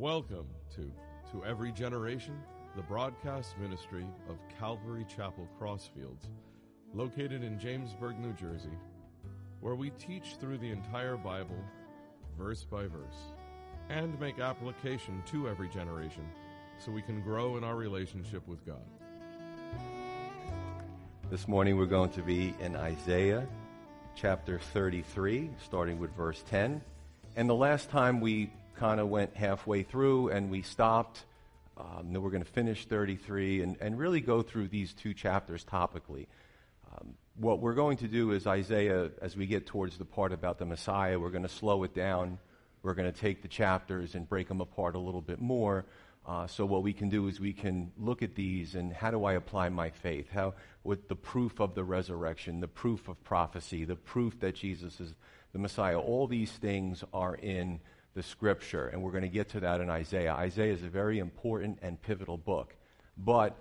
Welcome to To Every Generation, the broadcast ministry of Calvary Chapel Crossfields, located in Jamesburg, New Jersey, where we teach through the entire Bible, verse by verse, and make application to every generation so we can grow in our relationship with God. This morning we're going to be in Isaiah chapter 33, starting with verse 10. And the last time we kind of went halfway through and we stopped. Um, then we're going to finish 33 and, and really go through these two chapters topically. Um, what we're going to do is Isaiah, as we get towards the part about the Messiah, we're going to slow it down. We're going to take the chapters and break them apart a little bit more. Uh, so what we can do is we can look at these and how do I apply my faith? How with the proof of the resurrection, the proof of prophecy, the proof that Jesus is the Messiah. All these things are in the scripture, and we're going to get to that in Isaiah. Isaiah is a very important and pivotal book. But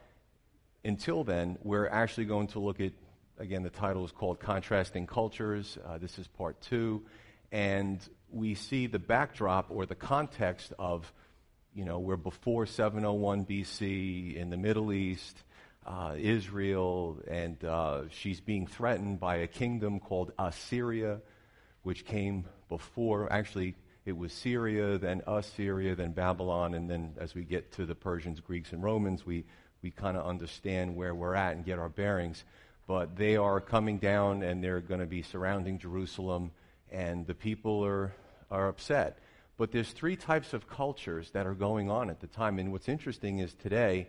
until then, we're actually going to look at, again, the title is called Contrasting Cultures. Uh, this is part two. And we see the backdrop or the context of, you know, we're before 701 BC in the Middle East, uh, Israel, and uh, she's being threatened by a kingdom called Assyria, which came before, actually, it was Syria, then Assyria, then Babylon, and then as we get to the Persians, Greeks, and Romans, we, we kind of understand where we're at and get our bearings. But they are coming down and they're going to be surrounding Jerusalem, and the people are, are upset. But there's three types of cultures that are going on at the time. And what's interesting is today,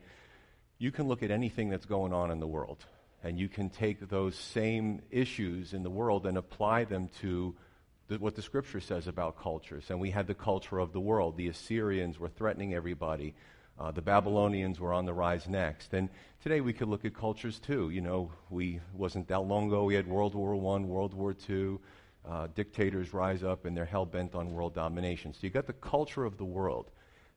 you can look at anything that's going on in the world, and you can take those same issues in the world and apply them to what the scripture says about cultures. And we had the culture of the world. The Assyrians were threatening everybody. Uh, the Babylonians were on the rise next. And today we could look at cultures too. You know, we wasn't that long ago we had World War I, World War II. Uh, dictators rise up and they're hell bent on world domination. So you got the culture of the world.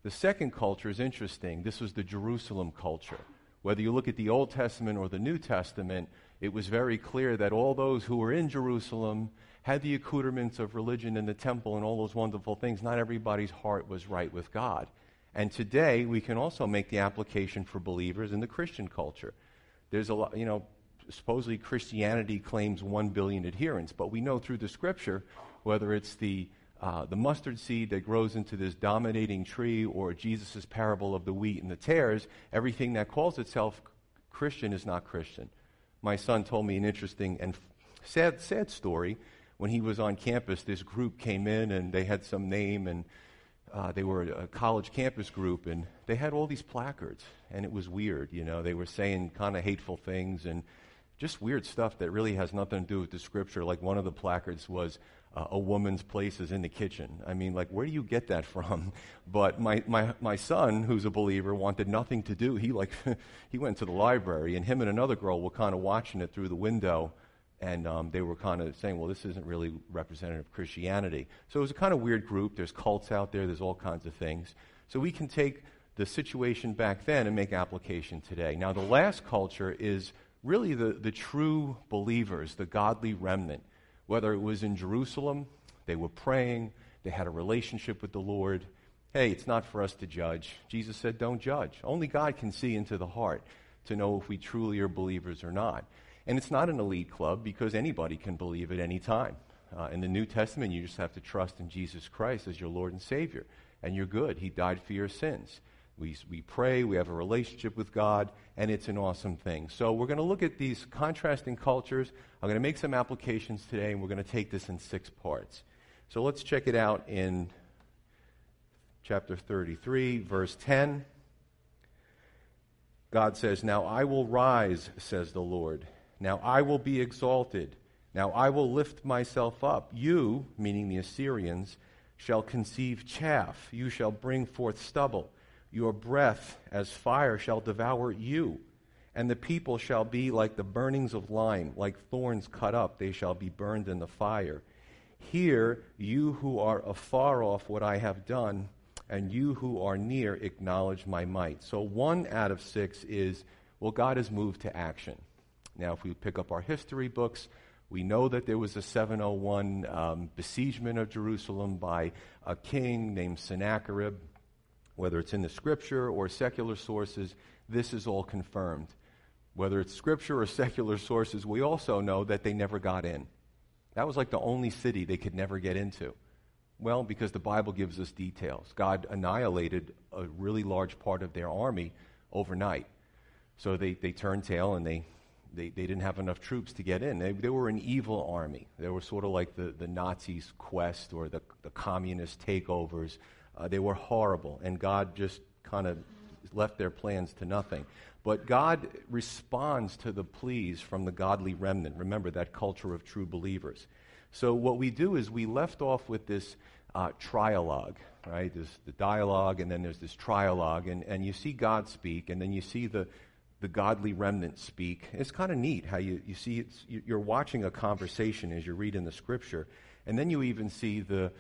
The second culture is interesting. This was the Jerusalem culture. Whether you look at the Old Testament or the New Testament, it was very clear that all those who were in Jerusalem had the accoutrements of religion in the temple and all those wonderful things, not everybody's heart was right with God. And today, we can also make the application for believers in the Christian culture. There's a lot, you know, supposedly Christianity claims 1 billion adherents, but we know through the scripture, whether it's the, uh, the mustard seed that grows into this dominating tree or Jesus' parable of the wheat and the tares, everything that calls itself Christian is not Christian. My son told me an interesting and sad, sad story when he was on campus, this group came in and they had some name and uh, they were a college campus group and they had all these placards and it was weird. You know, they were saying kind of hateful things and just weird stuff that really has nothing to do with the scripture. Like one of the placards was, uh, a woman's place is in the kitchen. I mean, like, where do you get that from? But my, my, my son, who's a believer, wanted nothing to do. He, like, he went to the library, and him and another girl were kind of watching it through the window and um, they were kind of saying, well, this isn't really representative of Christianity. So it was a kind of weird group. There's cults out there, there's all kinds of things. So we can take the situation back then and make application today. Now, the last culture is really the, the true believers, the godly remnant. Whether it was in Jerusalem, they were praying, they had a relationship with the Lord. Hey, it's not for us to judge. Jesus said, don't judge. Only God can see into the heart to know if we truly are believers or not. And it's not an elite club because anybody can believe at any time. Uh, in the New Testament, you just have to trust in Jesus Christ as your Lord and Savior, and you're good. He died for your sins. We, we pray, we have a relationship with God, and it's an awesome thing. So, we're going to look at these contrasting cultures. I'm going to make some applications today, and we're going to take this in six parts. So, let's check it out in chapter 33, verse 10. God says, Now I will rise, says the Lord now I will be exalted. Now I will lift myself up. You, meaning the Assyrians, shall conceive chaff. You shall bring forth stubble. Your breath as fire shall devour you. And the people shall be like the burnings of lime, like thorns cut up, they shall be burned in the fire. Hear, you who are afar off, what I have done, and you who are near acknowledge my might. So one out of six is, well, God has moved to action. Now, if we pick up our history books, we know that there was a 701 um, besiegement of Jerusalem by a king named Sennacherib. whether it's in the scripture or secular sources, this is all confirmed. Whether it's scripture or secular sources, we also know that they never got in. That was like the only city they could never get into. Well, because the Bible gives us details. God annihilated a really large part of their army overnight. So they, they turned tail and they, they, they didn't have enough troops to get in. They, they were an evil army. They were sort of like the, the Nazis' quest or the, the communist takeovers. Uh, they were horrible, and God just kind of left their plans to nothing. But God responds to the pleas from the godly remnant. Remember that culture of true believers. So what we do is we left off with this uh, trialogue, right? There's the dialogue, and then there's this trialogue, and, and you see God speak, and then you see the, the godly remnant speak. It's kind of neat how you, you see it's, you're watching a conversation as you're reading the scripture, and then you even see the,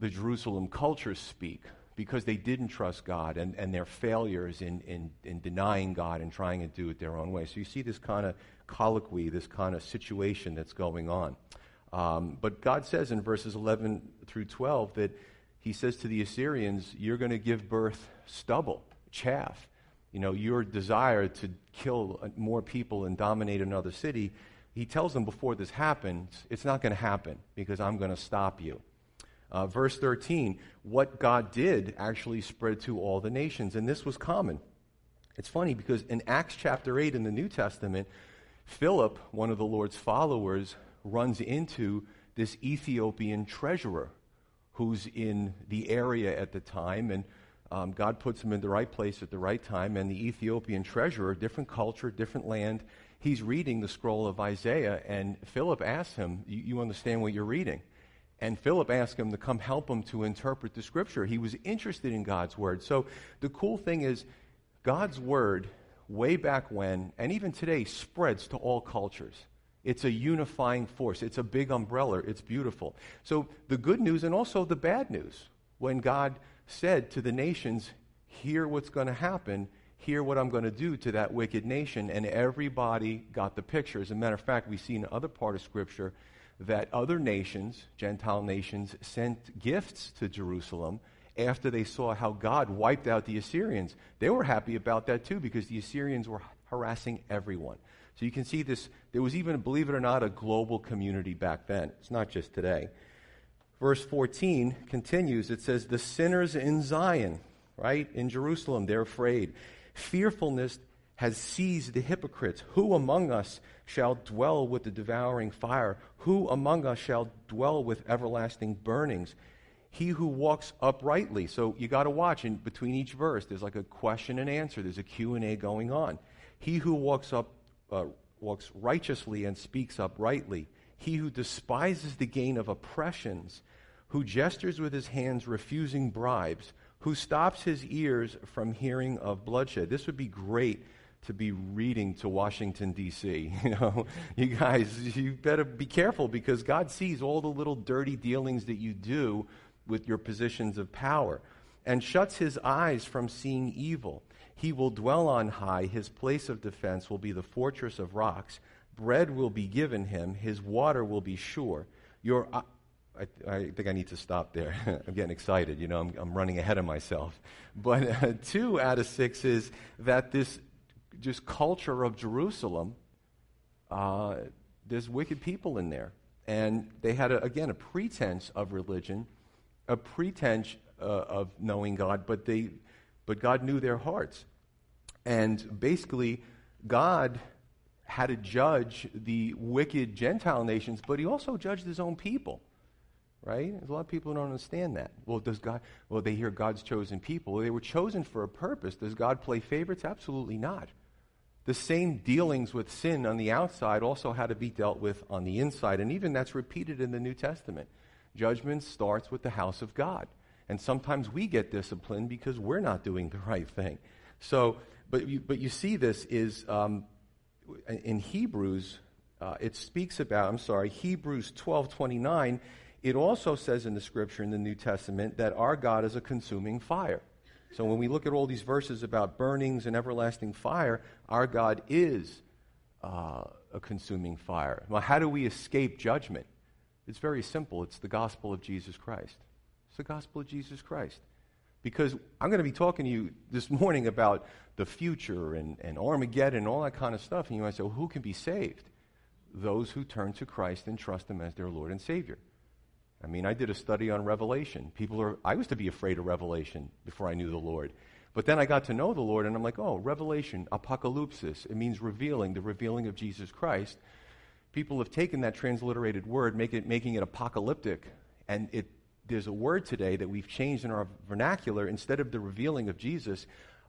the Jerusalem culture speak because they didn't trust God and, and their failures in, in, in denying God and trying to do it their own way. So you see this kind of colloquy, this kind of situation that's going on. Um, but God says in verses 11 through 12 that He says to the Assyrians, You're going to give birth stubble, chaff. You know, your desire to kill more people and dominate another city. He tells them before this happens, it's not going to happen because I'm going to stop you. Uh, verse 13, what God did actually spread to all the nations, and this was common. It's funny because in Acts chapter 8 in the New Testament, Philip, one of the Lord's followers, runs into this Ethiopian treasurer who's in the area at the time, and um, God puts him in the right place at the right time. And the Ethiopian treasurer, different culture, different land, he's reading the scroll of Isaiah, and Philip asks him, you, understand what you're reading? And Philip asked him to come help him to interpret the scripture. He was interested in God's word. So the cool thing is, God's word, way back when, and even today, spreads to all cultures. It's a unifying force. It's a big umbrella. It's beautiful. So the good news and also the bad news. When God said to the nations, Hear what's going to happen, hear what I'm going to do to that wicked nation, and everybody got the picture. As a matter of fact, we see in other part of Scripture that other nations, Gentile nations, sent gifts to Jerusalem after they saw how God wiped out the Assyrians. They were happy about that too because the Assyrians were harassing everyone. So you can see this, there was even, believe it or not, a global community back then. It's not just today. Verse 14 continues. It says, The sinners in Zion, right? In Jerusalem, they're afraid. Fearfulness has seized the hypocrites. Who among us shall dwell with the devouring fire? Who among us shall dwell with everlasting burnings? He who walks uprightly. So you got to watch in between each verse. There's like a question and answer. There's a Q&A going on. He who walks up uh, walks righteously and speaks uprightly. He who despises the gain of oppressions, who gestures with his hands refusing bribes, who stops his ears from hearing of bloodshed. This would be great to be reading to Washington, D.C. You know, you guys, you better be careful because God sees all the little dirty dealings that you do with your positions of power and shuts his eyes from seeing evil. He will dwell on high. His place of defense will be the fortress of rocks. Bread will be given him. His water will be sure. Your, I, I think I need to stop there. I'm getting excited. You know, I'm, I'm, running ahead of myself. But uh, two out of six is that this just culture of Jerusalem, uh, there's wicked people in there. And they had, a, again, a pretense of religion, a pretense uh, of knowing God, but they but God knew their hearts. And basically, God had to judge the wicked Gentile nations, but he also judged his own people. Right? There's a lot of people who don't understand that. Well, does God well they hear God's chosen people. They were chosen for a purpose. Does God play favorites? Absolutely not. The same dealings with sin on the outside also had to be dealt with on the inside, and even that's repeated in the New Testament. Judgment starts with the house of God. And sometimes we get disciplined because we're not doing the right thing. So, but you, but you see this is um, in Hebrews, uh, it speaks about, I'm sorry, Hebrews 12 29. It also says in the scripture in the New Testament that our God is a consuming fire. So when we look at all these verses about burnings and everlasting fire, our God is uh, a consuming fire. Well, how do we escape judgment? It's very simple. It's the gospel of Jesus Christ. It's the gospel of Jesus Christ. Because I'm going to be talking to you this morning about the future and, and Armageddon and all that kind of stuff. And you might say, well, who can be saved? Those who turn to Christ and trust Him as their Lord and Savior. I mean, I did a study on Revelation. People are, I used to be afraid of Revelation before I knew the Lord. But then I got to know the Lord, and I'm like, oh, Revelation, apocalypsis. It means revealing, the revealing of Jesus Christ. People have taken that transliterated word, make it, making it apocalyptic, and it, there's a word today that we've changed in our vernacular. Instead of the revealing of Jesus,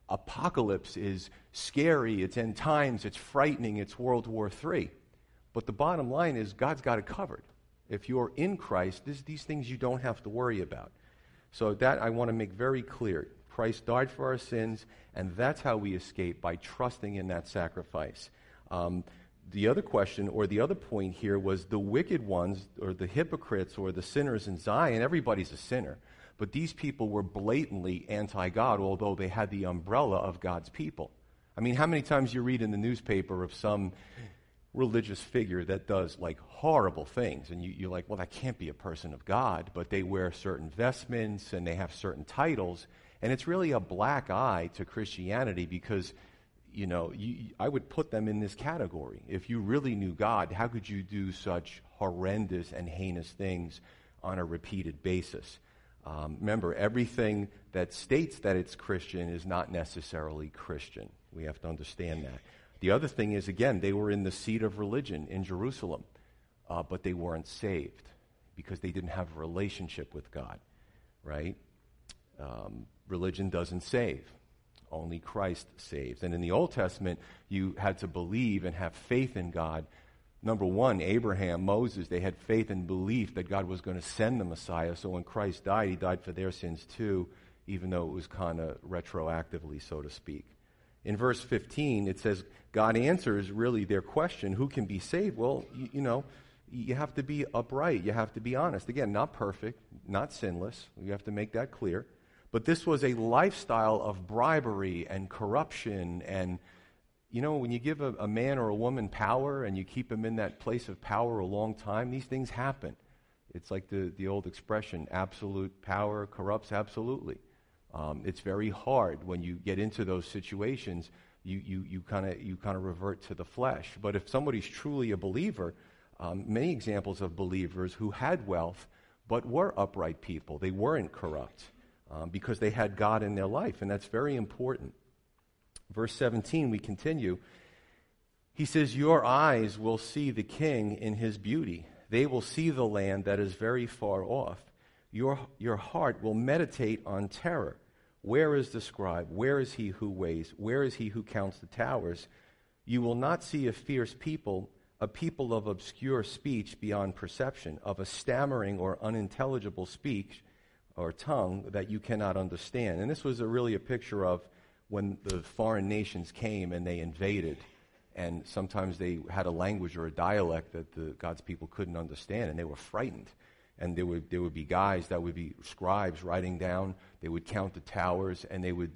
apocalypse is scary, it's end times, it's frightening, it's World War III. But the bottom line is God's got it covered. If you're in Christ, these things you don't have to worry about. So that I want to make very clear. Christ died for our sins, and that's how we escape by trusting in that sacrifice. Um, the other question, or the other point here, was the wicked ones, or the hypocrites, or the sinners in Zion. Everybody's a sinner. But these people were blatantly anti God, although they had the umbrella of God's people. I mean, how many times you read in the newspaper of some religious figure that does like horrible things, and you, are like, well, that can't be a person of God, but they wear certain vestments and they have certain titles, and it's really a black eye to Christianity because, you know, you, I would put them in this category. If you really knew God, how could you do such horrendous and heinous things on a repeated basis? Um, remember, everything that states that it's Christian is not necessarily Christian. We have to understand that. The other thing is, again, they were in the seat of religion in Jerusalem, uh, but they weren't saved because they didn't have a relationship with God, right? Um, religion doesn't save. Only Christ saves. And in the Old Testament, you had to believe and have faith in God. Number one, Abraham, Moses, they had faith and belief that God was going to send the Messiah. So when Christ died, he died for their sins too, even though it was kind of retroactively, so to speak. In verse 15, it says, God answers really their question who can be saved? Well, you, you know, you have to be upright. You have to be honest. Again, not perfect, not sinless. You have to make that clear. But this was a lifestyle of bribery and corruption. And, you know, when you give a, a man or a woman power and you keep them in that place of power a long time, these things happen. It's like the, the old expression absolute power corrupts absolutely. Um, it's very hard when you get into those situations. You, you, you kind of you kind of revert to the flesh. But if somebody's truly a believer, um, many examples of believers who had wealth but were upright people, they weren't corrupt um, because they had God in their life, and that's very important. Verse 17, we continue. He says, Your eyes will see the king in his beauty. They will see the land that is very far off. Your, your heart will meditate on terror. Where is the scribe? Where is he who weighs? Where is he who counts the towers? You will not see a fierce people, a people of obscure speech beyond perception, of a stammering or unintelligible speech or tongue that you cannot understand. And this was a, really a picture of when the foreign nations came and they invaded. And sometimes they had a language or a dialect that the, God's people couldn't understand, and they were frightened. And there would, there would be guys that would be scribes writing down, they would count the towers, and they would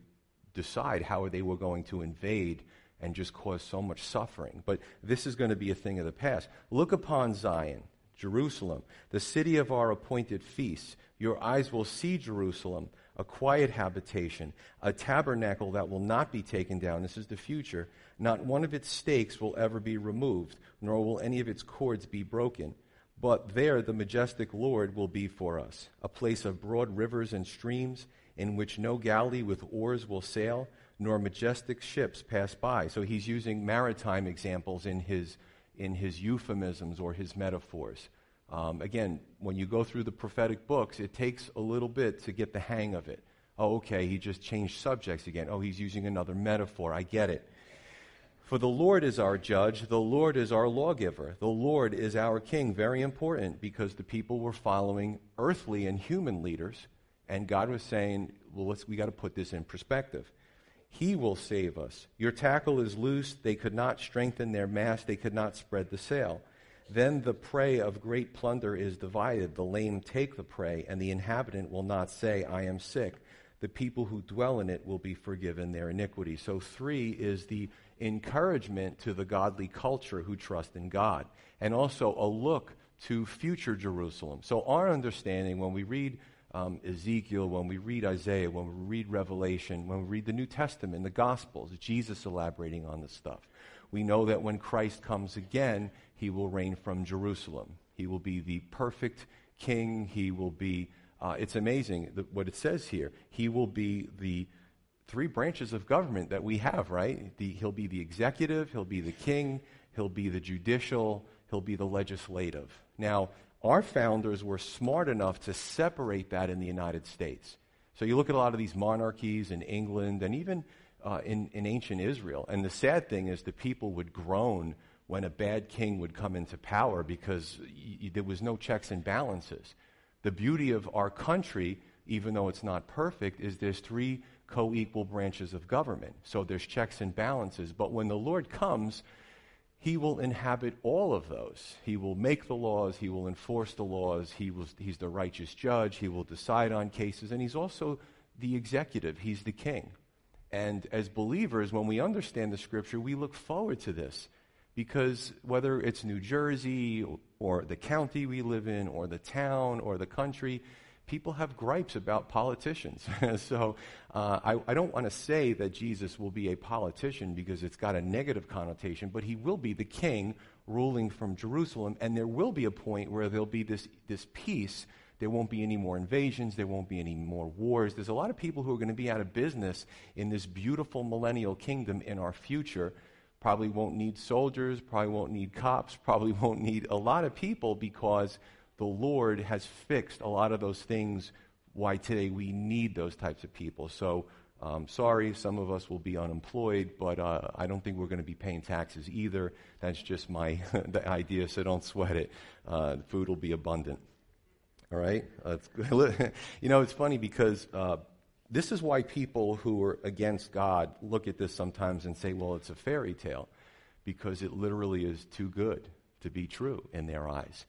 decide how they were going to invade and just cause so much suffering. But this is going to be a thing of the past. Look upon Zion, Jerusalem, the city of our appointed feasts. Your eyes will see Jerusalem, a quiet habitation, a tabernacle that will not be taken down. This is the future. Not one of its stakes will ever be removed, nor will any of its cords be broken. But there the majestic Lord will be for us, a place of broad rivers and streams, in which no galley with oars will sail, nor majestic ships pass by. So he's using maritime examples in his, in his euphemisms or his metaphors. Um, again, when you go through the prophetic books, it takes a little bit to get the hang of it. Oh, okay, he just changed subjects again. Oh, he's using another metaphor. I get it. For the Lord is our judge, the Lord is our lawgiver, the Lord is our king. Very important because the people were following earthly and human leaders, and God was saying, well, let's, we got to put this in perspective. He will save us. Your tackle is loose. They could not strengthen their mast. They could not spread the sail. Then the prey of great plunder is divided. The lame take the prey, and the inhabitant will not say, I am sick. The people who dwell in it will be forgiven their iniquity. So, three is the encouragement to the godly culture who trust in God, and also a look to future Jerusalem. So, our understanding when we read um, Ezekiel, when we read Isaiah, when we read Revelation, when we read the New Testament, the Gospels, Jesus elaborating on this stuff. We know that when Christ comes again, he will reign from Jerusalem. He will be the perfect king. He will be, uh, it's amazing what it says here. He will be the three branches of government that we have, right? The, he'll be the executive, he'll be the king, he'll be the judicial, he'll be the legislative. Now, our founders were smart enough to separate that in the United States. So you look at a lot of these monarchies in England and even uh, in, in ancient Israel. And the sad thing is the people would groan when a bad king would come into power because y- there was no checks and balances. The beauty of our country, even though it's not perfect, is there's three co equal branches of government. So there's checks and balances. But when the Lord comes, he will inhabit all of those. He will make the laws, he will enforce the laws, he will, he's the righteous judge, he will decide on cases, and he's also the executive, he's the king. And as believers, when we understand the scripture, we look forward to this because whether it's New Jersey or the county we live in or the town or the country, people have gripes about politicians. so uh, I, I, don't want to say that Jesus will be a politician because it's got a negative connotation, but he will be the king ruling from Jerusalem, and there will be a point where there'll be this, this peace. There won't be any more invasions. There won't be any more wars. There's a lot of people who are going to be out of business in this beautiful millennial kingdom in our future. Probably won't need soldiers, probably won't need cops, probably won't need a lot of people because the Lord has fixed a lot of those things why today we need those types of people. So, um, sorry, some of us will be unemployed, but uh, I don't think we're going to be paying taxes either. That's just my idea, so don't sweat it. Uh, food will be abundant. All right? Uh, you know, it's funny because uh, this is why people who are against God look at this sometimes and say, well, it's a fairy tale, because it literally is too good to be true in their eyes.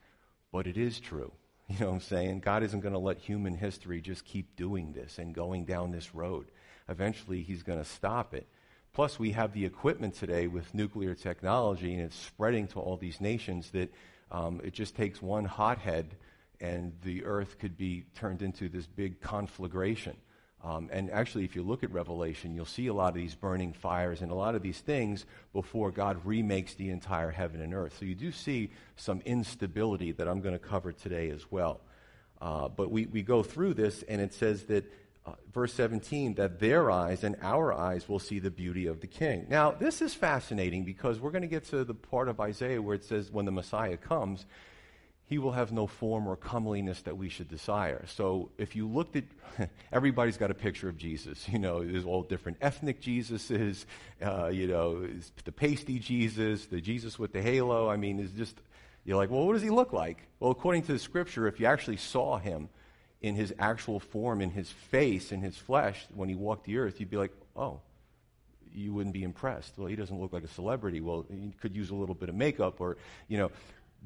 But it is true. You know what I'm saying? God isn't going to let human history just keep doing this and going down this road. Eventually, He's going to stop it. Plus, we have the equipment today with nuclear technology, and it's spreading to all these nations that um, it just takes one hothead, and the earth could be turned into this big conflagration. Um, and actually, if you look at Revelation, you'll see a lot of these burning fires and a lot of these things before God remakes the entire heaven and earth. So you do see some instability that I'm going to cover today as well. Uh, but we, we go through this, and it says that, uh, verse 17, that their eyes and our eyes will see the beauty of the king. Now, this is fascinating because we're going to get to the part of Isaiah where it says, when the Messiah comes, he will have no form or comeliness that we should desire. So if you looked at, everybody's got a picture of Jesus. You know, there's all different ethnic Jesuses, uh, you know, the pasty Jesus, the Jesus with the halo. I mean, it's just, you're like, well, what does he look like? Well, according to the scripture, if you actually saw him in his actual form, in his face, in his flesh, when he walked the earth, you'd be like, oh, you wouldn't be impressed. Well, he doesn't look like a celebrity. Well, he could use a little bit of makeup or, you know,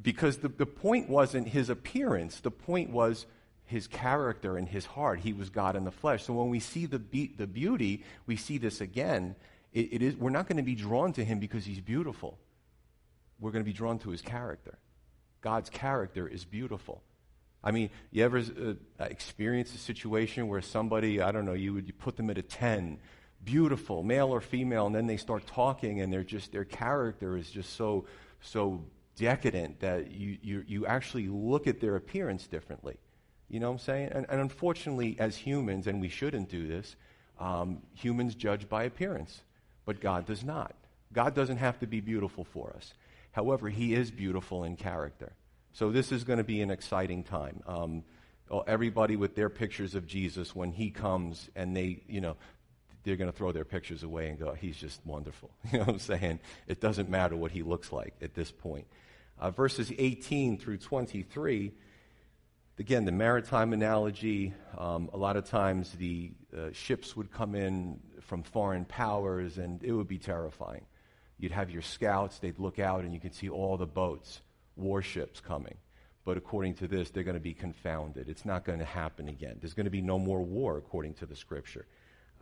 because the, the point wasn't his appearance, the point was his character and his heart. He was God in the flesh. So when we see the, be- the beauty, we see this again. It, it is, we're not going to be drawn to him because he's beautiful. We're going to be drawn to his character. God's character is beautiful. I mean, you ever uh, experience a situation where somebody, I don't know, you would you put them at a 10, beautiful, male or female, and then they start talking and they're just, their character is just so, so decadent that you, you, you actually look at their appearance differently. You know what I'm saying? And, and unfortunately, as humans, and we shouldn't do this, um, humans judge by appearance, but God does not. God doesn't have to be beautiful for us. However, He is beautiful in character. So this is going to be an exciting time. Um, everybody with their pictures of Jesus when He comes, and they, you know, they're going to throw their pictures away and go, He's just wonderful. You know what I'm saying? It doesn't matter what He looks like at this point. Uh, verses 18 through 23, again, the maritime analogy, um, a lot of times the uh, ships would come in from foreign powers and it would be terrifying. You'd have your scouts, they'd look out and you could see all the boats, warships coming. But according to this, they're going to be confounded. It's not going to happen again. There's going to be no more war, according to the scripture.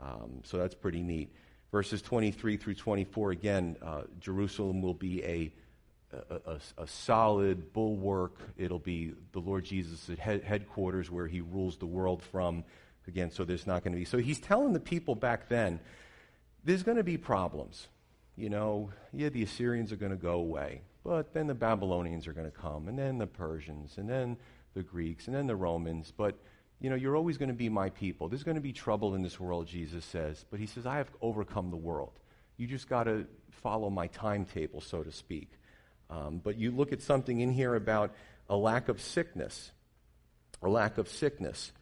Um, so that's pretty neat. Verses 23 through 24, again, uh, Jerusalem will be a a, a, a, solid bulwark. It'll be the Lord Jesus head, headquarters where he rules the world from. Again, so there's not going to be. So he's telling the people back then, there's going to be problems. You know, yeah, the Assyrians are going to go away, but then the Babylonians are going to come, and then the Persians, and then the Greeks, and then the Romans. But, you know, you're always going to be my people. There's going to be trouble in this world, Jesus says. But he says, I have overcome the world. You just got to follow my timetable, so to speak. Um, but you look at something in here about a lack of sickness. A lack of sickness.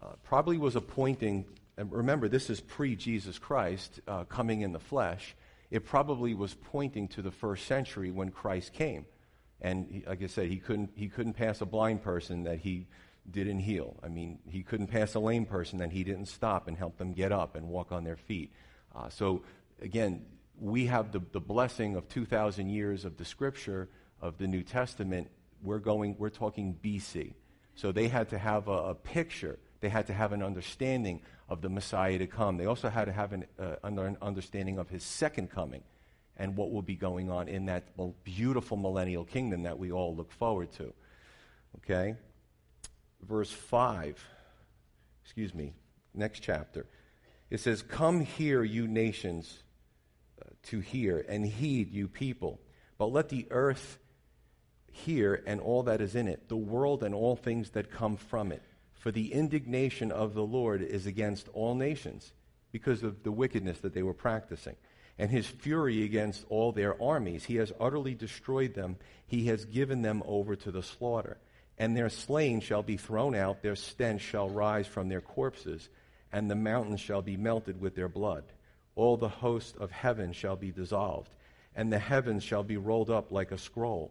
Uh, probably was pointing, and remember, this is pre Jesus Christ uh, coming in the flesh. It probably was pointing to the first century when Christ came. And he, like I said, he couldn't, he couldn't pass a blind person that he didn't heal. I mean, he couldn't pass a lame person that he didn't stop and help them get up and walk on their feet. Uh, so, again, we have the, the blessing of 2,000 years of the scripture of the New Testament. We're going, we're talking BC. So they had to have a, a picture. They had to have an understanding of the Messiah to come. They also had to have an, uh, an understanding of his second coming and what will be going on in that beautiful millennial kingdom that we all look forward to. Okay? Verse 5. Excuse me. Next chapter. It says, Come here, you nations to hear, and heed, you people. But let the earth hear and all that is in it, the world and all things that come from it. For the indignation of the Lord is against all nations because of the wickedness that they were practicing. And his fury against all their armies. He has utterly destroyed them. He has given them over to the slaughter. And their slain shall be thrown out, their stench shall rise from their corpses, and the mountains shall be melted with their blood all the host of heaven shall be dissolved, and the heavens shall be rolled up like a scroll.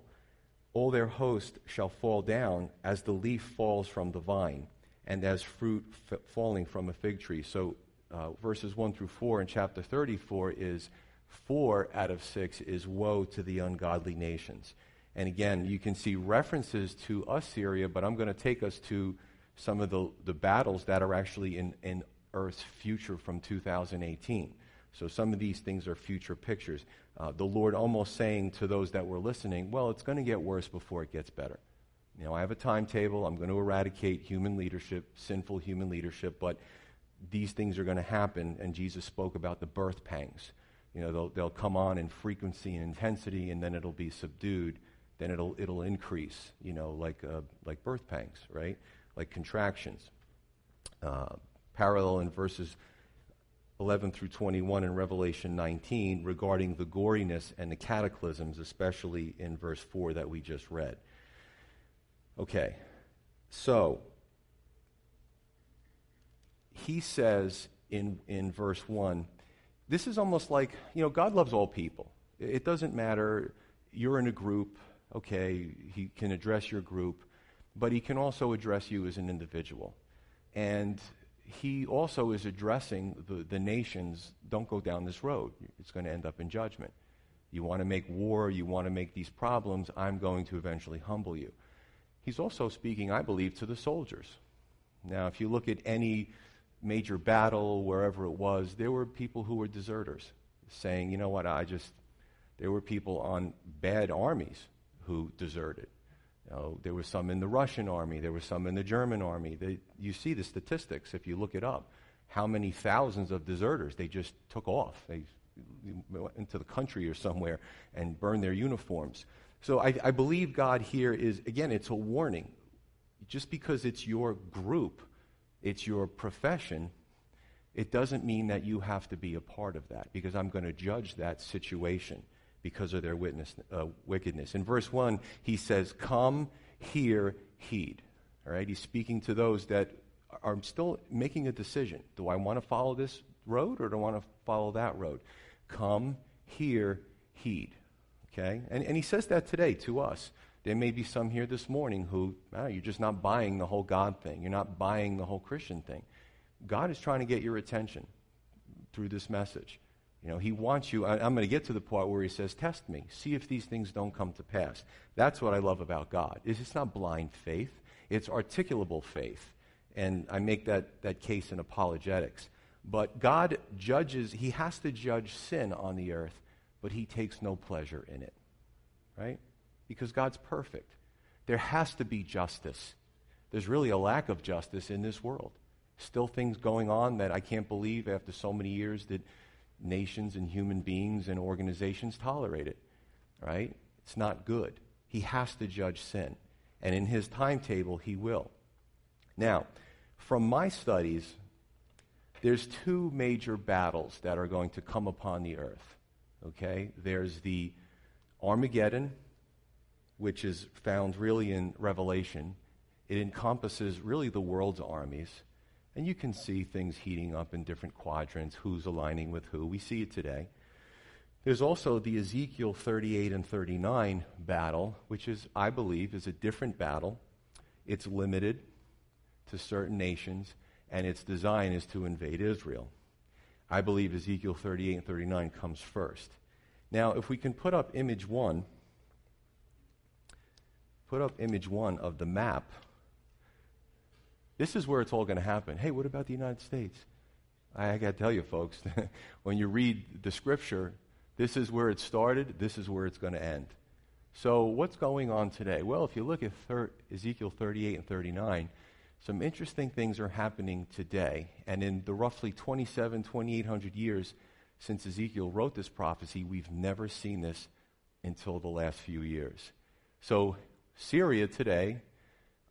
All their host shall fall down as the leaf falls from the vine, and as fruit f- falling from a fig tree. So, uh, verses 1 through 4 in chapter 34 is four out of six is woe to the ungodly nations. And again, you can see references to Assyria, but I'm going to take us to some of the, the battles that are actually in, in Earth's future from 2018. So some of these things are future pictures. Uh, the Lord almost saying to those that were listening, well, it's going to get worse before it gets better. You know, I have a timetable. I'm going to eradicate human leadership, sinful human leadership, but these things are going to happen. And Jesus spoke about the birth pangs. You know, they'll, they'll come on in frequency and intensity, and then it'll be subdued. Then it'll, it'll increase, you know, like, uh, like birth pangs, right? Like contractions. Uh, parallel in verses 11 through 21 in Revelation 19 regarding the goriness and the cataclysms, especially in verse 4 that we just read. Okay, so he says in, in verse 1, this is almost like, you know, God loves all people. It doesn't matter, you're in a group, okay, he can address your group, but he can also address you as an individual. And he also is addressing the, the nations don't go down this road. It's going to end up in judgment. You want to make war, you want to make these problems, I'm going to eventually humble you. He's also speaking, I believe, to the soldiers. Now, if you look at any major battle, wherever it was, there were people who were deserters saying, you know what, I just, there were people on bad armies who deserted. You know, there were some in the Russian army, there were some in the German army. They, you see the statistics if you look it up. How many thousands of deserters they just took off. They went into the country or somewhere and burned their uniforms. So I, I believe God here is, again, it's a warning. Just because it's your group, it's your profession, it doesn't mean that you have to be a part of that because I'm going to judge that situation because of their witness, uh, wickedness. In verse 1, he says, Come, hear, heed. All right? He's speaking to those that are still making a decision. Do I want to follow this road or do I want to follow that road? Come, hear, heed. Okay? And, and he says that today to us. There may be some here this morning who, oh, you're just not buying the whole God thing. You're not buying the whole Christian thing. God is trying to get your attention through this message. You know, he wants you. I, am going to get to the part where he says, "Test me, see if these things don't come to pass." That's what I love about God. Is it's not blind faith; it's articulable faith, and I make that that case in apologetics. But God judges; He has to judge sin on the earth, but He takes no pleasure in it. right? Because God's perfect. There has to be justice. There's really a lack of justice in this world. Still things going on that I can't believe after so many years that nations and human beings and organizations tolerate it, right? It's not good. He has to judge sin. And in his timetable, he will. Now, from my studies, there's two major battles that are going to come upon the earth. Okay? There's the Armageddon, which is found really in Revelation. It encompasses really the world's armies. And you can see things heating up in different quadrants, who's aligning with who. We see it today. There's also the Ezekiel 38 and 39 battle, which is, I believe, is a different battle. It's limited to certain nations, and its design is to invade Israel. I believe Ezekiel 38 and 39 comes first. Now, if we can put up image one, put up image one of the map this is where it's all going to happen. Hey, what about the United States? I, I got to tell you, folks, when you read the scripture, this is where it started, this is where it's going to end. So, what's going on today? Well, if you look at thir- Ezekiel 38 and 39, some interesting things are happening today. And in the roughly 27, 2800 years since Ezekiel wrote this prophecy, we've never seen this until the last few years. So, Syria today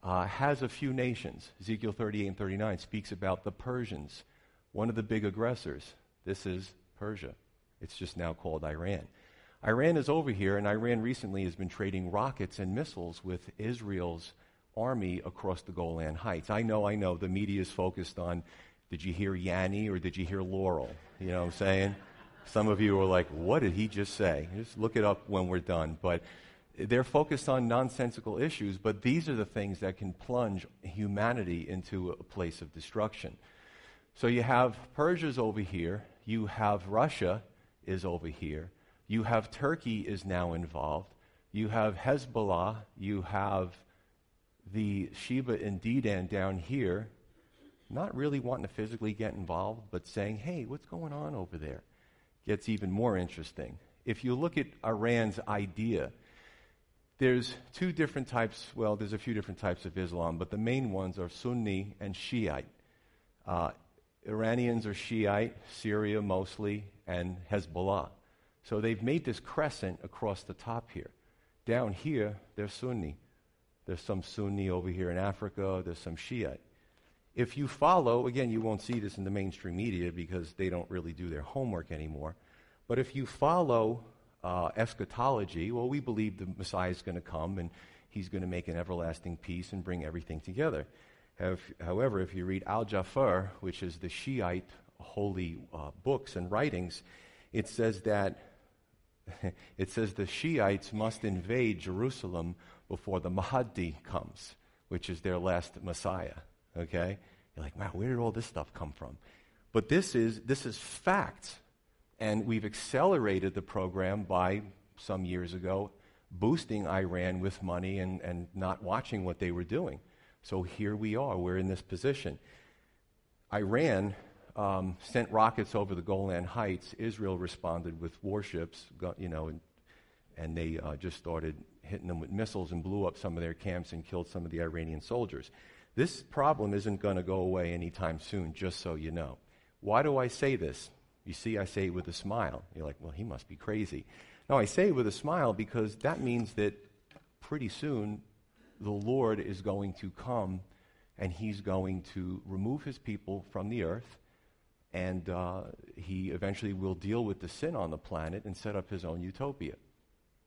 uh, has a few nations. Ezekiel 38 and 39 speaks about the Persians, one of the big aggressors. This is Persia. It's just now called Iran. Iran is over here, and Iran recently has been trading rockets and missiles with Israel's army across the Golan Heights. I know, I know, the media is focused on did you hear Yanny or did you hear Laurel? You know what I'm saying? Some of you are like, what did he just say? Just look it up when we're done. But they're focused on nonsensical issues, but these are the things that can plunge humanity into a place of destruction. So you have Persia's over here, you have Russia is over here, you have Turkey is now involved, you have Hezbollah, you have the Sheba and Dedan down here, not really wanting to physically get involved, but saying, hey, what's going on over there? Gets even more interesting. If you look at Iran's idea, there's two different types, well, there's a few different types of Islam, but the main ones are Sunni and Shiite. Uh, Iranians are Shiite, Syria mostly, and Hezbollah. So they've made this crescent across the top here. Down here, they're Sunni. There's some Sunni over here in Africa, there's some Shiite. If you follow, again, you won't see this in the mainstream media because they don't really do their homework anymore, but if you follow uh, eschatology, well, we believe the Messiah is going to come and he's going to make an everlasting peace and bring everything together. Have, however, if you read Al Jafar, which is the Shiite holy uh, books and writings, it says that it says the Shiites must invade Jerusalem before the Mahdi comes, which is their last Messiah. Okay? You're like, wow, where did all this stuff come from? But this is this is fact. And we've accelerated the program by some years ago, boosting Iran with money and, and not watching what they were doing. So here we are, we're in this position. Iran um, sent rockets over the Golan Heights. Israel responded with warships, you know, and, and they uh, just started hitting them with missiles and blew up some of their camps and killed some of the Iranian soldiers. This problem isn't going to go away anytime soon, just so you know. Why do I say this? You see, I say it with a smile. You're like, well, he must be crazy. No, I say it with a smile because that means that pretty soon the Lord is going to come and he's going to remove his people from the earth and uh, he eventually will deal with the sin on the planet and set up his own utopia.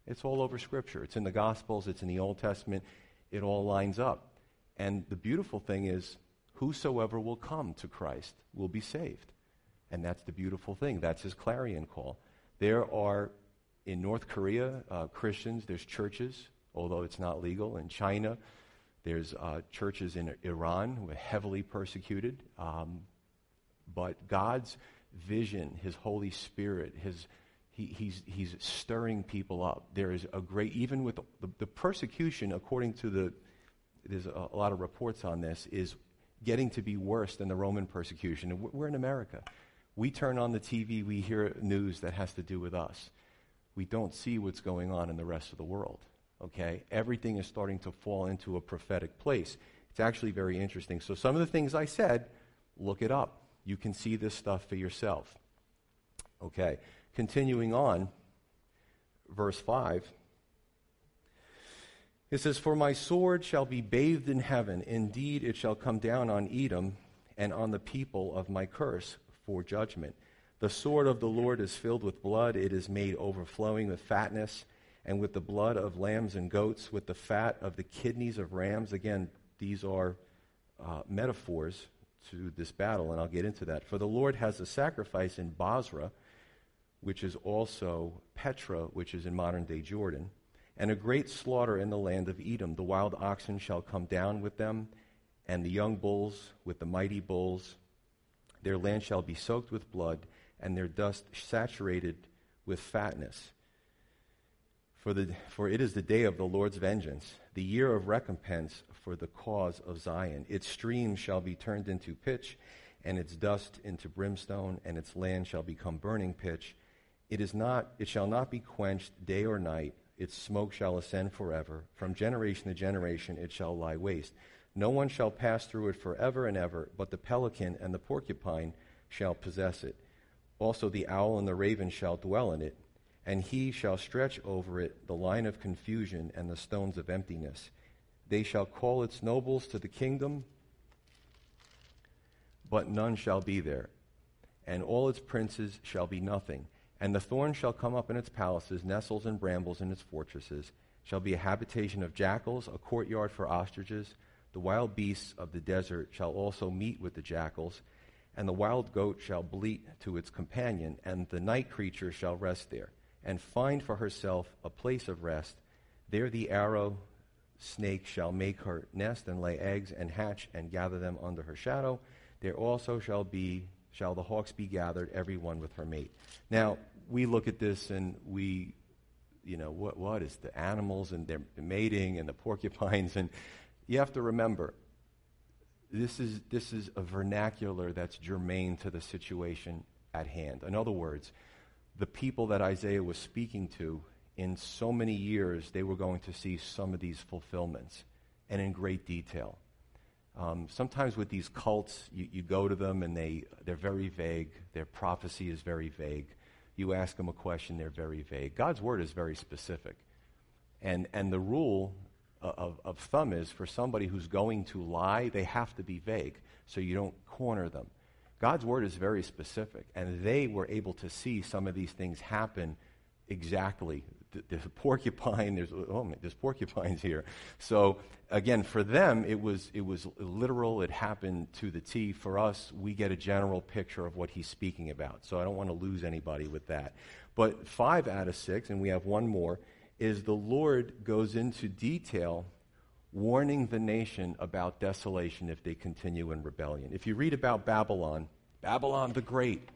It's all over Scripture. It's in the Gospels, it's in the Old Testament. It all lines up. And the beautiful thing is, whosoever will come to Christ will be saved. And that's the beautiful thing. That's his clarion call. There are, in North Korea, uh, Christians, there's churches, although it's not legal. In China, there's uh, churches in Iran who are heavily persecuted. Um, but God's vision, his Holy Spirit, his, he, he's, he's stirring people up. There is a great, even with the, the, the persecution, according to the, there's a, a lot of reports on this, is getting to be worse than the Roman persecution. We're in America. We turn on the TV, we hear news that has to do with us. we don't see what's going on in the rest of the world. Okay? Everything is starting to fall into a prophetic place. It's actually very interesting. So, some of the things I said, look it up. You can see this stuff for yourself. Okay? Continuing on, verse 5. It says, For my sword shall be bathed in heaven. Indeed, it shall come down on Edom and on the people of my curse for judgment. The sword of the Lord is filled with blood, it is made overflowing with fatness, and with the blood of lambs and goats, with the fat of the kidneys of rams. Again, these are uh, metaphors to this battle, and I'll get into that. For the Lord has a sacrifice in Bozrah, which is also Petra, which is in modern day Jordan, and a great slaughter in the land of Edom. The wild oxen shall come down with them, and the young bulls with the mighty bulls. Their land shall be soaked with blood and their dust saturated with fatness. For, the, for it is the day of the Lord's vengeance, the year of recompense for the cause of Zion. Its streams shall be turned into pitch, and its dust into brimstone, and its land shall become burning pitch. It is not, it shall not be quenched day or night. Its smoke shall ascend forever. From generation to generation it shall lie waste. No one shall pass through it forever and ever, but the pelican and the porcupine shall possess it. Also, the owl and the raven shall dwell in it, and he shall stretch over it the line of confusion and the stones of emptiness. They shall call its nobles to the kingdom, but none shall be there, and all its princes shall be nothing. And the thorn shall come up in its palaces, nettles and brambles in its fortresses, shall be a habitation of jackals, a courtyard for ostriches. The wild beasts of the desert shall also meet with the jackals and the wild goat shall bleat to its companion, and the night creature shall rest there, and find for herself a place of rest. There the arrow snake shall make her nest and lay eggs and hatch and gather them under her shadow. There also shall be shall the hawks be gathered, every one with her mate. Now we look at this and we, you know, what what is the animals and their mating and the porcupines and you have to remember this is, this is a vernacular that's germane to the situation at hand. In other words, the people that Isaiah was speaking to, in so many years, they were going to see some of these fulfillments, and in great detail. Um, sometimes with these cults, you, you go to them and they, they're very vague. Their prophecy is very vague. You ask them a question, they're very vague. God's word is very specific. And, and the rule of, of thumb is for somebody who's going to lie, they have to be vague so you don't corner them. God's word is very specific, and they were able to see some of these things happen exactly. There's a porcupine. There's oh, there's porcupines here. So again, for them, it was it was literal. It happened to the T. For us, we get a general picture of what he's speaking about. So I don't want to lose anybody with that. But five out of six, and we have one more is the Lord goes into detail warning the nation about desolation if they continue in rebellion. If you read about Babylon, Babylon the Great,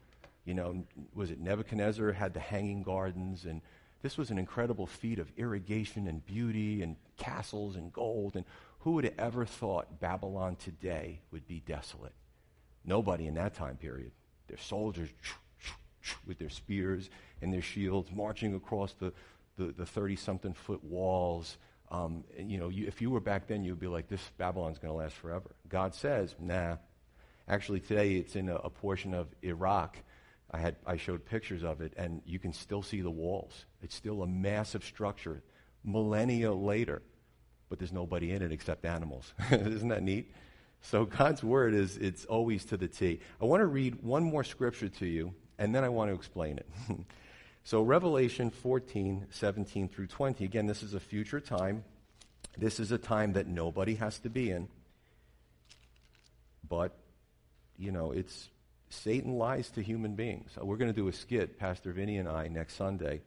you know, was it Nebuchadnezzar had the hanging gardens and this was an incredible feat of irrigation and beauty and castles and gold and who would have ever thought Babylon today would be desolate? Nobody in that time period. Their soldiers with their spears and their shields marching across the, the 30 something foot walls. Um, you know, you, if you were back then, you'd be like, this Babylon's going to last forever. God says, nah. Actually, today it's in a, a portion of Iraq. I, had, I showed pictures of it, and you can still see the walls. It's still a massive structure, millennia later, but there's nobody in it except animals. Isn't that neat? So God's word is it's always to the T. I want to read one more scripture to you, and then I want to explain it. So, Revelation 14, 17 through 20, again, this is a future time. This is a time that nobody has to be in. But, you know, it's Satan lies to human beings. We're going to do a skit, Pastor Vinnie and I, next Sunday.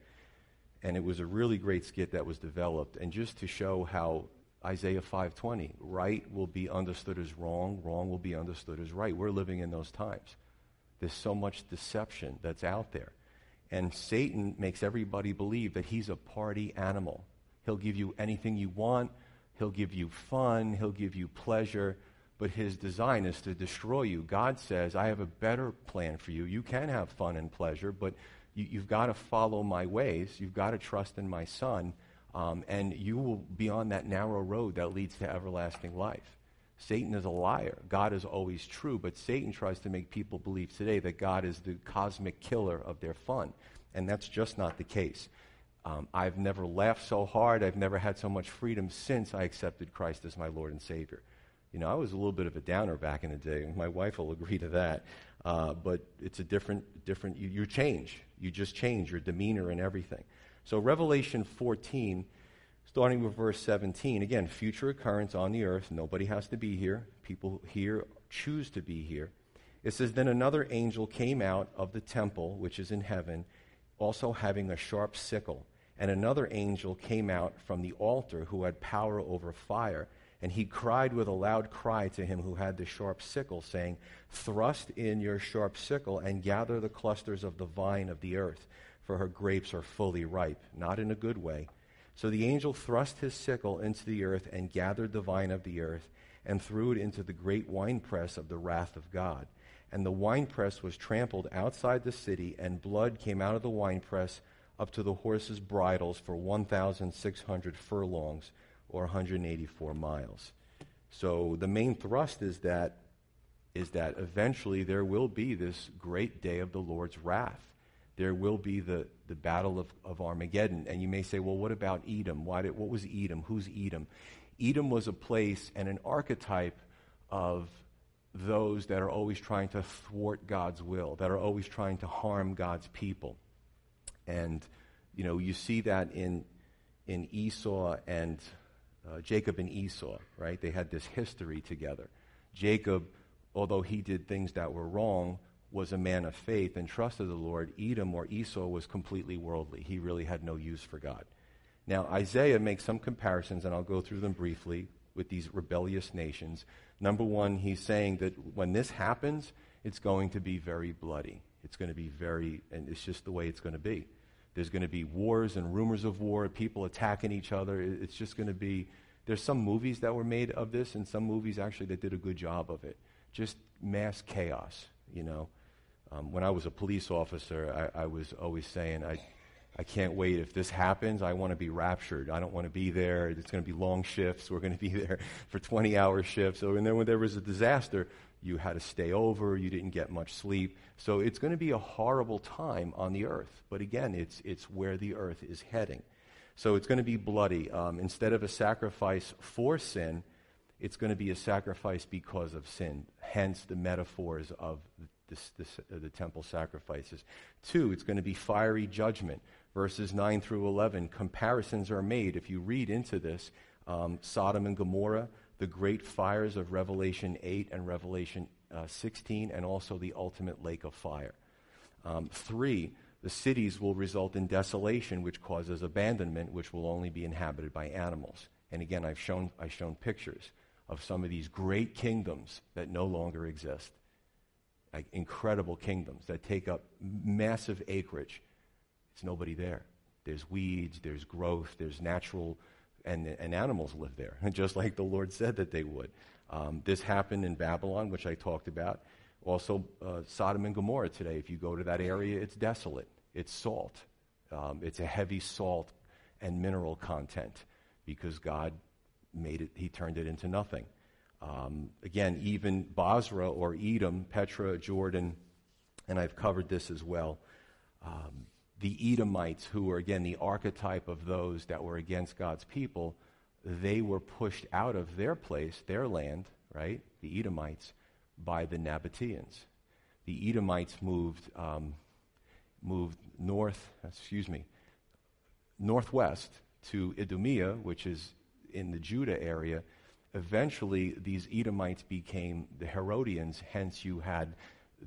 And it was a really great skit that was developed. And just to show how Isaiah 5:20, right will be understood as wrong, wrong will be understood as right. We're living in those times. There's so much deception that's out there. And Satan makes everybody believe that he's a party animal. He'll give you anything you want, he'll give you fun, he'll give you pleasure, but his design is to destroy you. God says, I have a better plan for you. You can have fun and pleasure, but You, have got to follow my ways. You've got to trust in my Son, um, and you will be on that narrow road that leads to everlasting life. Satan is a liar. God is always true, but Satan tries to make people believe today that God is the cosmic killer of their fun, and that's just not the case. Um, I've never laughed so hard. I've never had so much freedom since I accepted Christ as my Lord and Savior. You know, I was a little bit of a downer back in the day. My wife will agree to that. Uh, but it's a different, different. You, you change. You just change your demeanor and everything. So Revelation 14 starting with verse 17. Again, future occurrence on the earth. Nobody has to be here. People here choose to be here. It says, Then another angel came out of the temple, which is in heaven, also having a sharp sickle. And another angel came out from the altar who had power over fire. And he cried with a loud cry to him who had the sharp sickle, saying, Thrust in your sharp sickle and gather the clusters of the vine of the earth, for her grapes are fully ripe, not in a good way so the angel thrust his sickle into the earth and gathered the vine of the earth and threw it into the great winepress of the wrath of God. And the winepress was trampled outside the city, and blood came out of the winepress up to the horses' bridles for 1,600 furlongs, or 184 miles. So the main thrust is that, is that eventually there will be this great day of the Lord's wrath there will be the, the battle of, of Armageddon. And you may say, well, what about Edom? Why did, what was Edom? Who's Edom? Edom was a place and an archetype of those that are always trying to thwart God's will, that are always trying to harm God's people. And, you know, you see that in, in Esau and uh, Jacob and Esau, right? They had this history together. Jacob, although he did things that were wrong, was a man of faith and trusted the Lord, Edom or Esau was completely worldly. He really had no use for God. Now, Isaiah makes some comparisons, and I'll go through them briefly with these rebellious nations. Number one, he's saying that when this happens, it's going to be very bloody. It's going to be very, and it's just the way it's going to be. There's going to be wars and rumors of war, people attacking each other. It's just going to be. There's some movies that were made of this, and some movies actually that did a good job of it. Just mass chaos, you know. Um, when I was a police officer, I, I, was always saying, I, I can't wait. If this happens, I want to be raptured. I don't want to be there. It's going to be long shifts. We're going to be there for 20 hour shifts. So, and then when there was a disaster, you had to stay over. You didn't get much sleep. So it's going to be a horrible time on the earth. But again, it's, it's where the earth is heading. So it's going to be bloody. Um, instead of a sacrifice for sin, it's going to be a sacrifice because of sin. Hence the metaphors of this, this, uh, the temple sacrifices. Two, it's going to be fiery judgment. Verses 9 through 11, comparisons are made. If you read into this, um, Sodom and Gomorrah, the great fires of Revelation 8 and Revelation uh, 16, and also the ultimate lake of fire. Um, three, the cities will result in desolation, which causes abandonment, which will only be inhabited by animals. And again, I've shown, I've shown pictures of some of these great kingdoms that no longer exist like incredible kingdoms that take up massive acreage. It's nobody there. There's weeds, there's growth, there's natural, and, and animals live there, just like the Lord said that they would. Um, this happened in Babylon, which I talked about. Also, uh, Sodom and Gomorrah today. If you go to that area, it's desolate. It's salt. Um, it's a heavy salt and mineral content because God made it, He turned it into nothing. Um, again, even Bozrah or Edom, Petra, Jordan, and I've covered this as well. Um, the Edomites, who were again the archetype of those that were against God's people, they were pushed out of their place, their land, right? The Edomites, by the Nabateans. The Edomites moved um, moved north, excuse me, northwest to Idumea, which is in the Judah area, eventually these Edomites became the Herodians, hence you had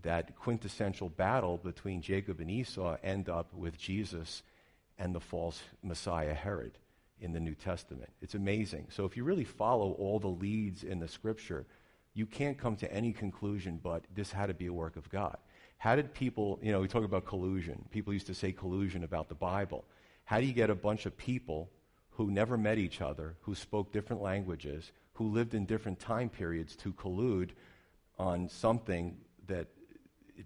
that quintessential battle between Jacob and Esau end up with Jesus and the false Messiah Herod in the New Testament. It's amazing. So if you really follow all the leads in the scripture, you can't come to any conclusion but this had to be a work of God. How did people, you know, we talk about collusion. People used to say collusion about the Bible. How do you get a bunch of people who never met each other, who spoke different languages, who lived in different time periods to collude on something that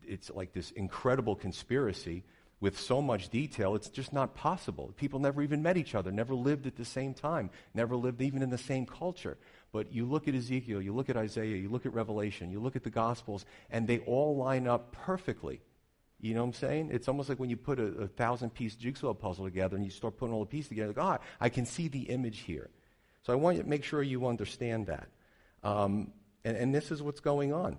it's like this incredible conspiracy with so much detail, it's just not possible. People never even met each other, never lived at the same time, never lived even in the same culture. But you look at Ezekiel, you look at Isaiah, you look at Revelation, you look at the Gospels, and they all line up perfectly. You know what I'm saying? It's almost like when you put a, a thousand piece jigsaw puzzle together and you start putting all the pieces together, like, ah, I can see the image here. So I want you to make sure you understand that. Um, and, and this is what's going on.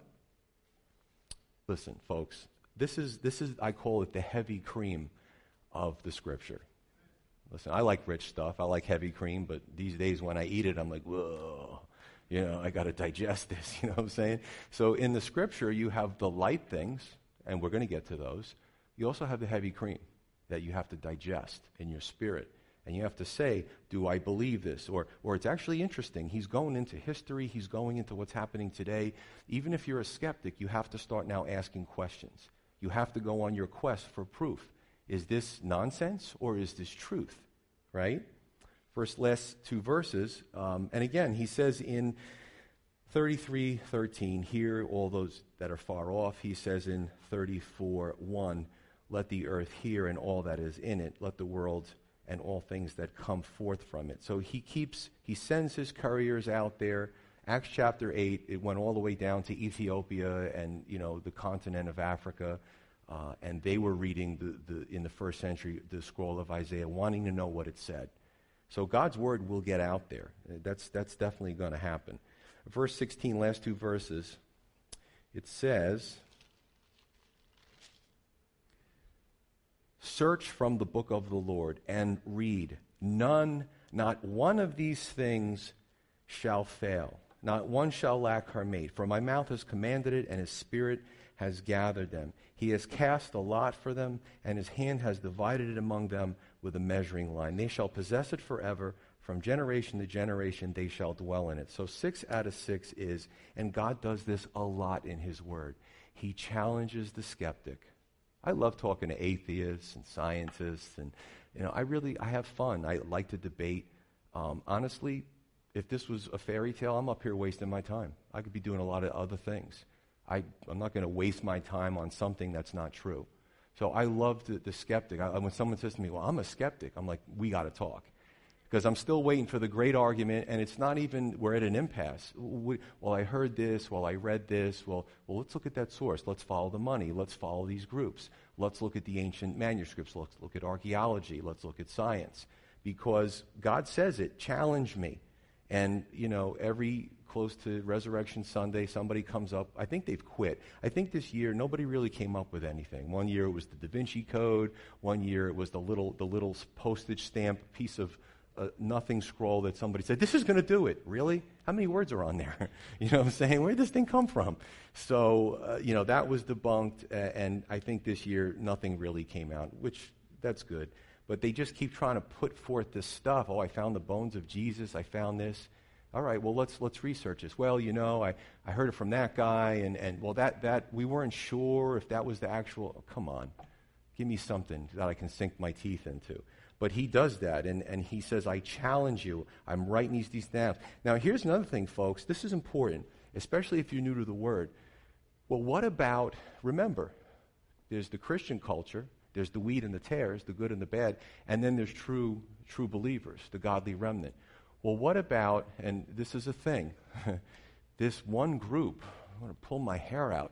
Listen, folks, this is, this is, I call it the heavy cream of the scripture. Listen, I like rich stuff. I like heavy cream, but these days when I eat it, I'm like, whoa, you know, I got to digest this. You know what I'm saying? So in the scripture, you have the light things, and we're going to get to those. You also have the heavy cream that you have to digest in your spirit. And you have to say, do I believe this? Or, or it's actually interesting. He's going into history, he's going into what's happening today. Even if you're a skeptic, you have to start now asking questions. You have to go on your quest for proof. Is this nonsense or is this truth? Right? First, last two verses. Um, and again, he says in 33 13, here, all those that are far off, he says in 34 1, let the earth hear and all that is in it, let the world and all things that come forth from it. So he keeps, he sends his couriers out there. Acts chapter 8, it went all the way down to Ethiopia and, you know, the continent of Africa. Uh, and they were reading the, the, in the first century the scroll of Isaiah, wanting to know what it said. So God's word will get out there. That's, that's definitely going to happen. Verse 16, last two verses, it says, Search from the book of the Lord and read. None, not one of these things shall fail. Not one shall lack her mate. For my mouth has commanded it, and his spirit has gathered them. He has cast a lot for them, and his hand has divided it among them with a measuring line. They shall possess it forever. From generation to generation, they shall dwell in it. So, six out of six is, and God does this a lot in his word. He challenges the skeptic. I love talking to atheists and scientists, and you know, I really I have fun. I like to debate. Um, honestly, if this was a fairy tale, I'm up here wasting my time. I could be doing a lot of other things. I, I'm not going to waste my time on something that's not true. So I love the, the skeptic. I, when someone says to me, "Well, I'm a skeptic," I'm like, "We got to talk." Because I'm still waiting for the great argument, and it's not even, we're at an impasse. Well, I heard this, well, I read this, well, well, let's look at that source. Let's follow the money. Let's follow these groups. Let's look at the ancient manuscripts. Let's look at archaeology. Let's look at science. Because God says it, challenge me. And, you know, every close to Resurrection Sunday, somebody comes up. I think they've quit. I think this year nobody really came up with anything. One year it was the Da Vinci Code. One year it was the little, the little postage stamp piece of a nothing scroll that somebody said, This is going to do it. Really? How many words are on there? you know what I'm saying? Where did this thing come from? So, uh, you know, that was debunked, uh, and I think this year nothing really came out, which that's good. But they just keep trying to put forth this stuff. Oh, I found the bones of Jesus. I found this. All right, well, let's, let's research this. Well, you know, I, I heard it from that guy, and, and well, that, that, we weren't sure if that was the actual. Oh, come on. Give me something that I can sink my teeth into. But he does that, and, and he says, I challenge you. I'm writing these, these down. Now, here's another thing, folks. This is important, especially if you're new to the word. Well, what about, remember, there's the Christian culture, there's the wheat and the tares, the good and the bad, and then there's true, true believers, the godly remnant. Well, what about, and this is a thing, this one group, I'm going to pull my hair out.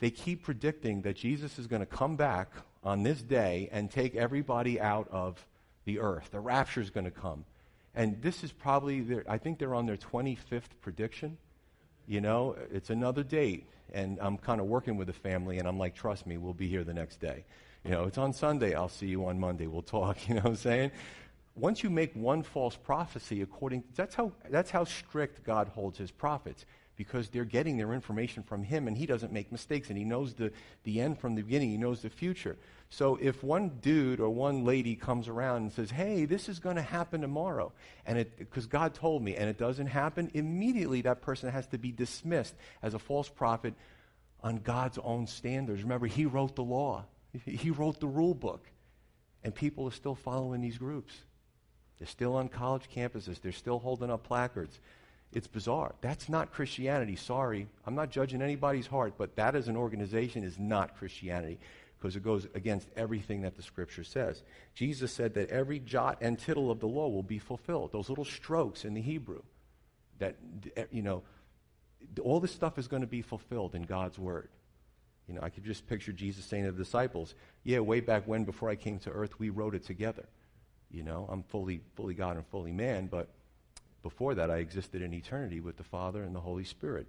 They keep predicting that Jesus is going to come back on this day and take everybody out of the earth. The rapture is going to come. And this is probably, their, I think they're on their 25th prediction. You know, it's another date. And I'm kind of working with the family, and I'm like, trust me, we'll be here the next day. You know, it's on Sunday. I'll see you on Monday. We'll talk. You know what I'm saying? Once you make one false prophecy, according that's how that's how strict God holds His prophets because they're getting their information from him and he doesn't make mistakes and he knows the, the end from the beginning, he knows the future. So if one dude or one lady comes around and says, hey, this is going to happen tomorrow, and it, because God told me, and it doesn't happen, immediately that person has to be dismissed as a false prophet on God's own standards. Remember, he wrote the law, he wrote the rule book, and people are still following these groups. They're still on college campuses, they're still holding up placards. It's bizarre. That's not Christianity. Sorry. I'm not judging anybody's heart, but that as an organization is not Christianity. because it goes against everything that the scripture says. Jesus said that every jot and tittle of the law will be fulfilled. Those little strokes in the Hebrew, that, eh, you know, all this stuff is going to be fulfilled in God's word. You know, I could just picture Jesus saying to the disciples, Yeah, way back when, before I came to earth, we wrote it together. You know, I'm fully, fully God and fully man, but before that, I existed in eternity with the Father and the Holy Spirit.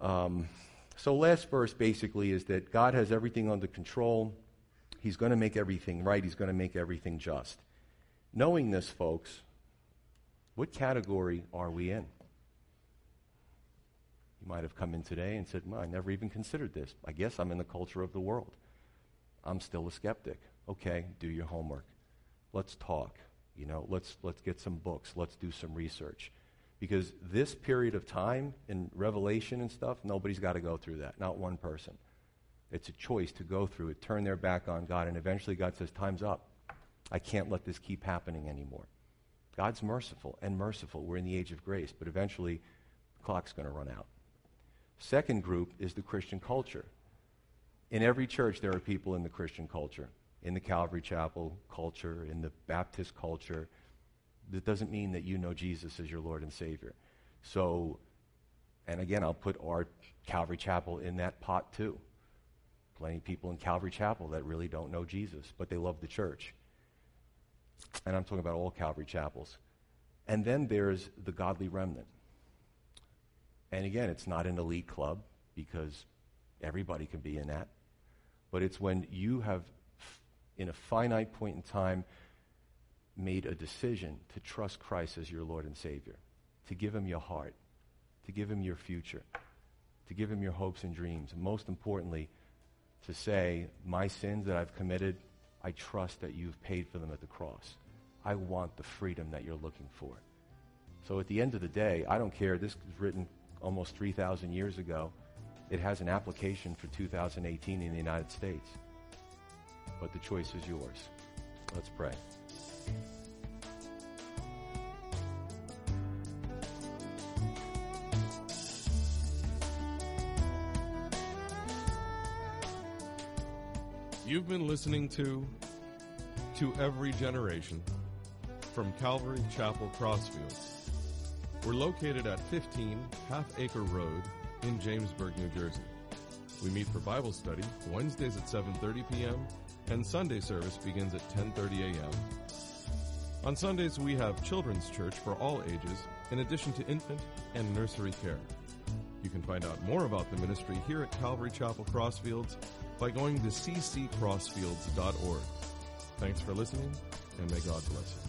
Um, so, last verse basically is that God has everything under control. He's going to make everything right. He's going to make everything just. Knowing this, folks, what category are we in? You might have come in today and said, well, I never even considered this. I guess I'm in the culture of the world. I'm still a skeptic. Okay, do your homework. Let's talk. You know, let's, let's get some books. Let's do some research. Because this period of time in Revelation and stuff, nobody's got to go through that. Not one person. It's a choice to go through it, turn their back on God, and eventually God says, Time's up. I can't let this keep happening anymore. God's merciful and merciful. We're in the age of grace, but eventually the clock's going to run out. Second group is the Christian culture. In every church, there are people in the Christian culture, in the Calvary Chapel culture, in the Baptist culture. That doesn't mean that you know Jesus as your Lord and Savior. So, and again, I'll put our Calvary Chapel in that pot too. Plenty of people in Calvary Chapel that really don't know Jesus, but they love the church. And I'm talking about all Calvary Chapels. And then there's the godly remnant. And again, it's not an elite club because everybody can be in that. But it's when you have, in a finite point in time, made a decision to trust Christ as your Lord and Savior, to give Him your heart, to give Him your future, to give Him your hopes and dreams. And most importantly, to say, My sins that I've committed, I trust that you've paid for them at the cross. I want the freedom that you're looking for. So at the end of the day, I don't care. This was written almost 3,000 years ago. It has an application for 2018 in the United States. But the choice is yours. Let's pray. You've been listening to To Every Generation from Calvary Chapel Crossfields. We're located at 15 Half Acre Road in Jamesburg, New Jersey. We meet for Bible study Wednesdays at 7:30 p.m. and Sunday service begins at 10:30 a.m. On Sundays we have children's church for all ages in addition to infant and nursery care. You can find out more about the ministry here at Calvary Chapel Crossfields by going to cccrossfields.org. Thanks for listening and may God bless you.